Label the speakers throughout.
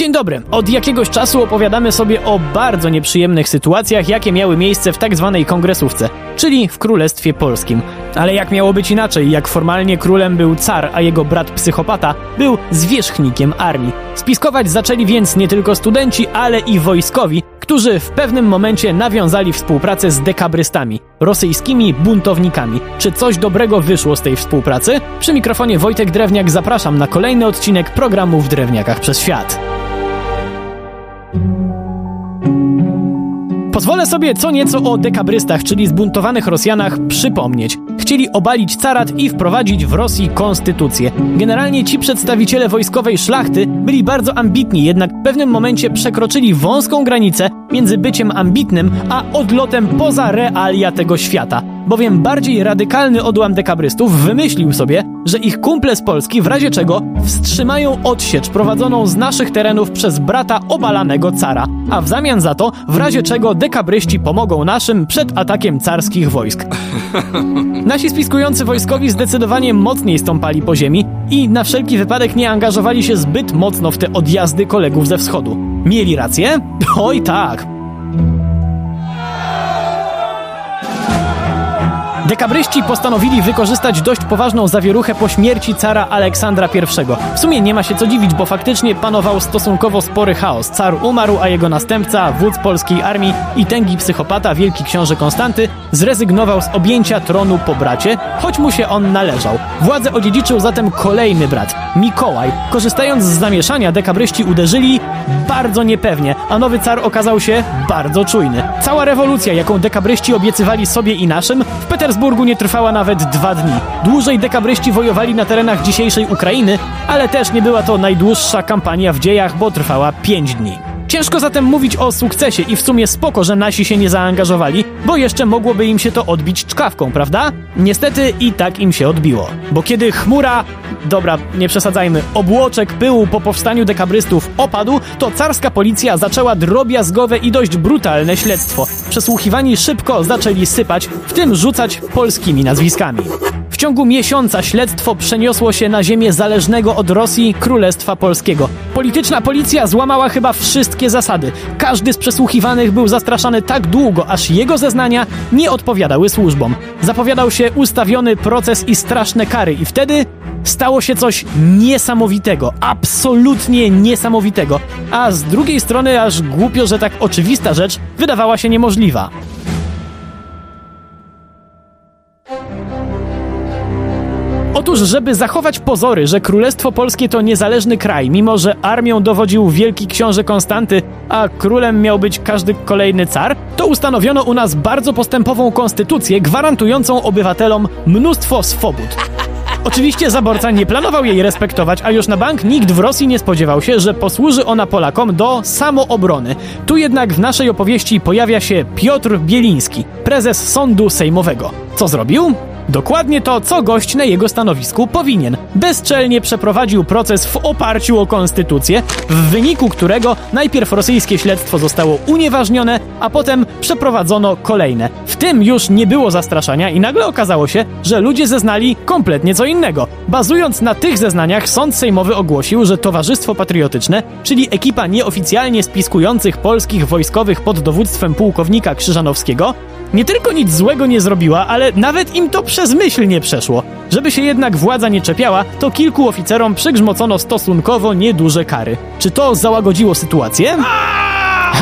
Speaker 1: Dzień dobry. Od jakiegoś czasu opowiadamy sobie o bardzo nieprzyjemnych sytuacjach, jakie miały miejsce w tak zwanej kongresówce, czyli w Królestwie Polskim. Ale jak miało być inaczej, jak formalnie królem był car, a jego brat psychopata był zwierzchnikiem armii. Spiskować zaczęli więc nie tylko studenci, ale i wojskowi, którzy w pewnym momencie nawiązali współpracę z dekabrystami, rosyjskimi buntownikami. Czy coś dobrego wyszło z tej współpracy? Przy mikrofonie Wojtek Drewniak zapraszam na kolejny odcinek programu w Drewniakach przez świat. Pozwolę sobie co nieco o dekabrystach, czyli zbuntowanych Rosjanach, przypomnieć. Chcieli obalić carat i wprowadzić w Rosji konstytucję. Generalnie ci przedstawiciele wojskowej szlachty byli bardzo ambitni, jednak w pewnym momencie przekroczyli wąską granicę między byciem ambitnym a odlotem poza realia tego świata. Bowiem bardziej radykalny odłam dekabrystów wymyślił sobie, że ich kumple z Polski w razie czego wstrzymają odsiecz prowadzoną z naszych terenów przez brata obalanego cara, a w zamian za to w razie czego dekabryści pomogą naszym przed atakiem carskich wojsk. Nasi spiskujący wojskowi zdecydowanie mocniej stąpali po ziemi i na wszelki wypadek nie angażowali się zbyt mocno w te odjazdy kolegów ze wschodu. Mieli rację? Oj tak. Dekabryści postanowili wykorzystać dość poważną zawieruchę po śmierci cara Aleksandra I. W sumie nie ma się co dziwić, bo faktycznie panował stosunkowo spory chaos. Car umarł, a jego następca, wódz polskiej armii i tęgi psychopata, wielki książę Konstanty, zrezygnował z objęcia tronu po bracie, choć mu się on należał. Władzę odziedziczył zatem kolejny brat, Mikołaj. Korzystając z zamieszania, dekabryści uderzyli bardzo niepewnie, a nowy car okazał się bardzo czujny. Cała rewolucja, jaką dekabryści obiecywali sobie i naszym, w Petersburgu nie trwała nawet dwa dni. Dłużej dekabryści wojowali na terenach dzisiejszej Ukrainy, ale też nie była to najdłuższa kampania w dziejach, bo trwała pięć dni. Ciężko zatem mówić o sukcesie i w sumie spoko, że nasi się nie zaangażowali, bo jeszcze mogłoby im się to odbić czkawką, prawda? Niestety i tak im się odbiło. Bo kiedy chmura, dobra, nie przesadzajmy, obłoczek pyłu po powstaniu dekabrystów opadł, to carska policja zaczęła drobiazgowe i dość brutalne śledztwo. Przesłuchiwani szybko zaczęli sypać, w tym rzucać polskimi nazwiskami. W ciągu miesiąca śledztwo przeniosło się na ziemię zależnego od Rosji Królestwa Polskiego. Polityczna policja złamała chyba wszystkie zasady. Każdy z przesłuchiwanych był zastraszany tak długo, aż jego zeznania nie odpowiadały służbom. Zapowiadał się ustawiony proces i straszne kary i wtedy stało się coś niesamowitego, absolutnie niesamowitego. A z drugiej strony aż głupio, że tak oczywista rzecz wydawała się niemożliwa. Otóż, żeby zachować pozory, że Królestwo Polskie to niezależny kraj, mimo że armią dowodził wielki książę Konstanty, a królem miał być każdy kolejny car, to ustanowiono u nas bardzo postępową konstytucję gwarantującą obywatelom mnóstwo swobód. Oczywiście zaborca nie planował jej respektować, a już na bank nikt w Rosji nie spodziewał się, że posłuży ona Polakom do samoobrony. Tu jednak w naszej opowieści pojawia się Piotr Bieliński, prezes Sądu Sejmowego. Co zrobił? Dokładnie to, co gość na jego stanowisku powinien. Bezczelnie przeprowadził proces w oparciu o konstytucję, w wyniku którego najpierw rosyjskie śledztwo zostało unieważnione, a potem przeprowadzono kolejne. W tym już nie było zastraszania i nagle okazało się, że ludzie zeznali kompletnie co innego. Bazując na tych zeznaniach, sąd sejmowy ogłosił, że Towarzystwo Patriotyczne, czyli ekipa nieoficjalnie spiskujących polskich wojskowych pod dowództwem pułkownika Krzyżanowskiego, nie tylko nic złego nie zrobiła, ale nawet im to przez myśl nie przeszło. Żeby się jednak władza nie czepiała, to kilku oficerom przygrzmocono stosunkowo nieduże kary. Czy to załagodziło sytuację?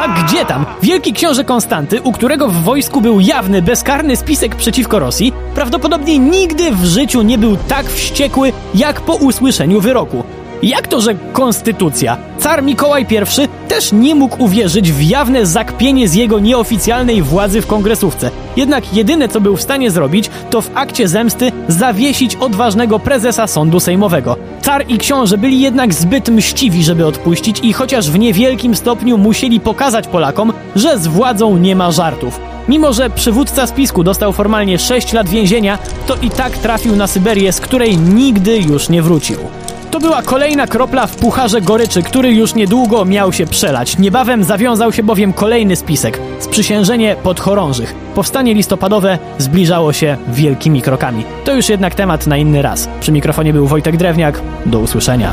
Speaker 1: A gdzie tam? Wielki książę Konstanty, u którego w wojsku był jawny, bezkarny spisek przeciwko Rosji, prawdopodobnie nigdy w życiu nie był tak wściekły, jak po usłyszeniu wyroku. Jak to, że konstytucja? Car Mikołaj I też nie mógł uwierzyć w jawne zakpienie z jego nieoficjalnej władzy w kongresówce. Jednak jedyne, co był w stanie zrobić, to w akcie zemsty zawiesić odważnego prezesa sądu sejmowego. Car i książę byli jednak zbyt mściwi, żeby odpuścić i chociaż w niewielkim stopniu musieli pokazać Polakom, że z władzą nie ma żartów. Mimo, że przywódca spisku dostał formalnie 6 lat więzienia, to i tak trafił na Syberię, z której nigdy już nie wrócił. To była kolejna kropla w pucharze goryczy, który już niedługo miał się przelać. Niebawem zawiązał się bowiem kolejny spisek sprzysiężenie podchorążych. Powstanie listopadowe zbliżało się wielkimi krokami. To już jednak temat na inny raz. Przy mikrofonie był Wojtek Drewniak. Do usłyszenia.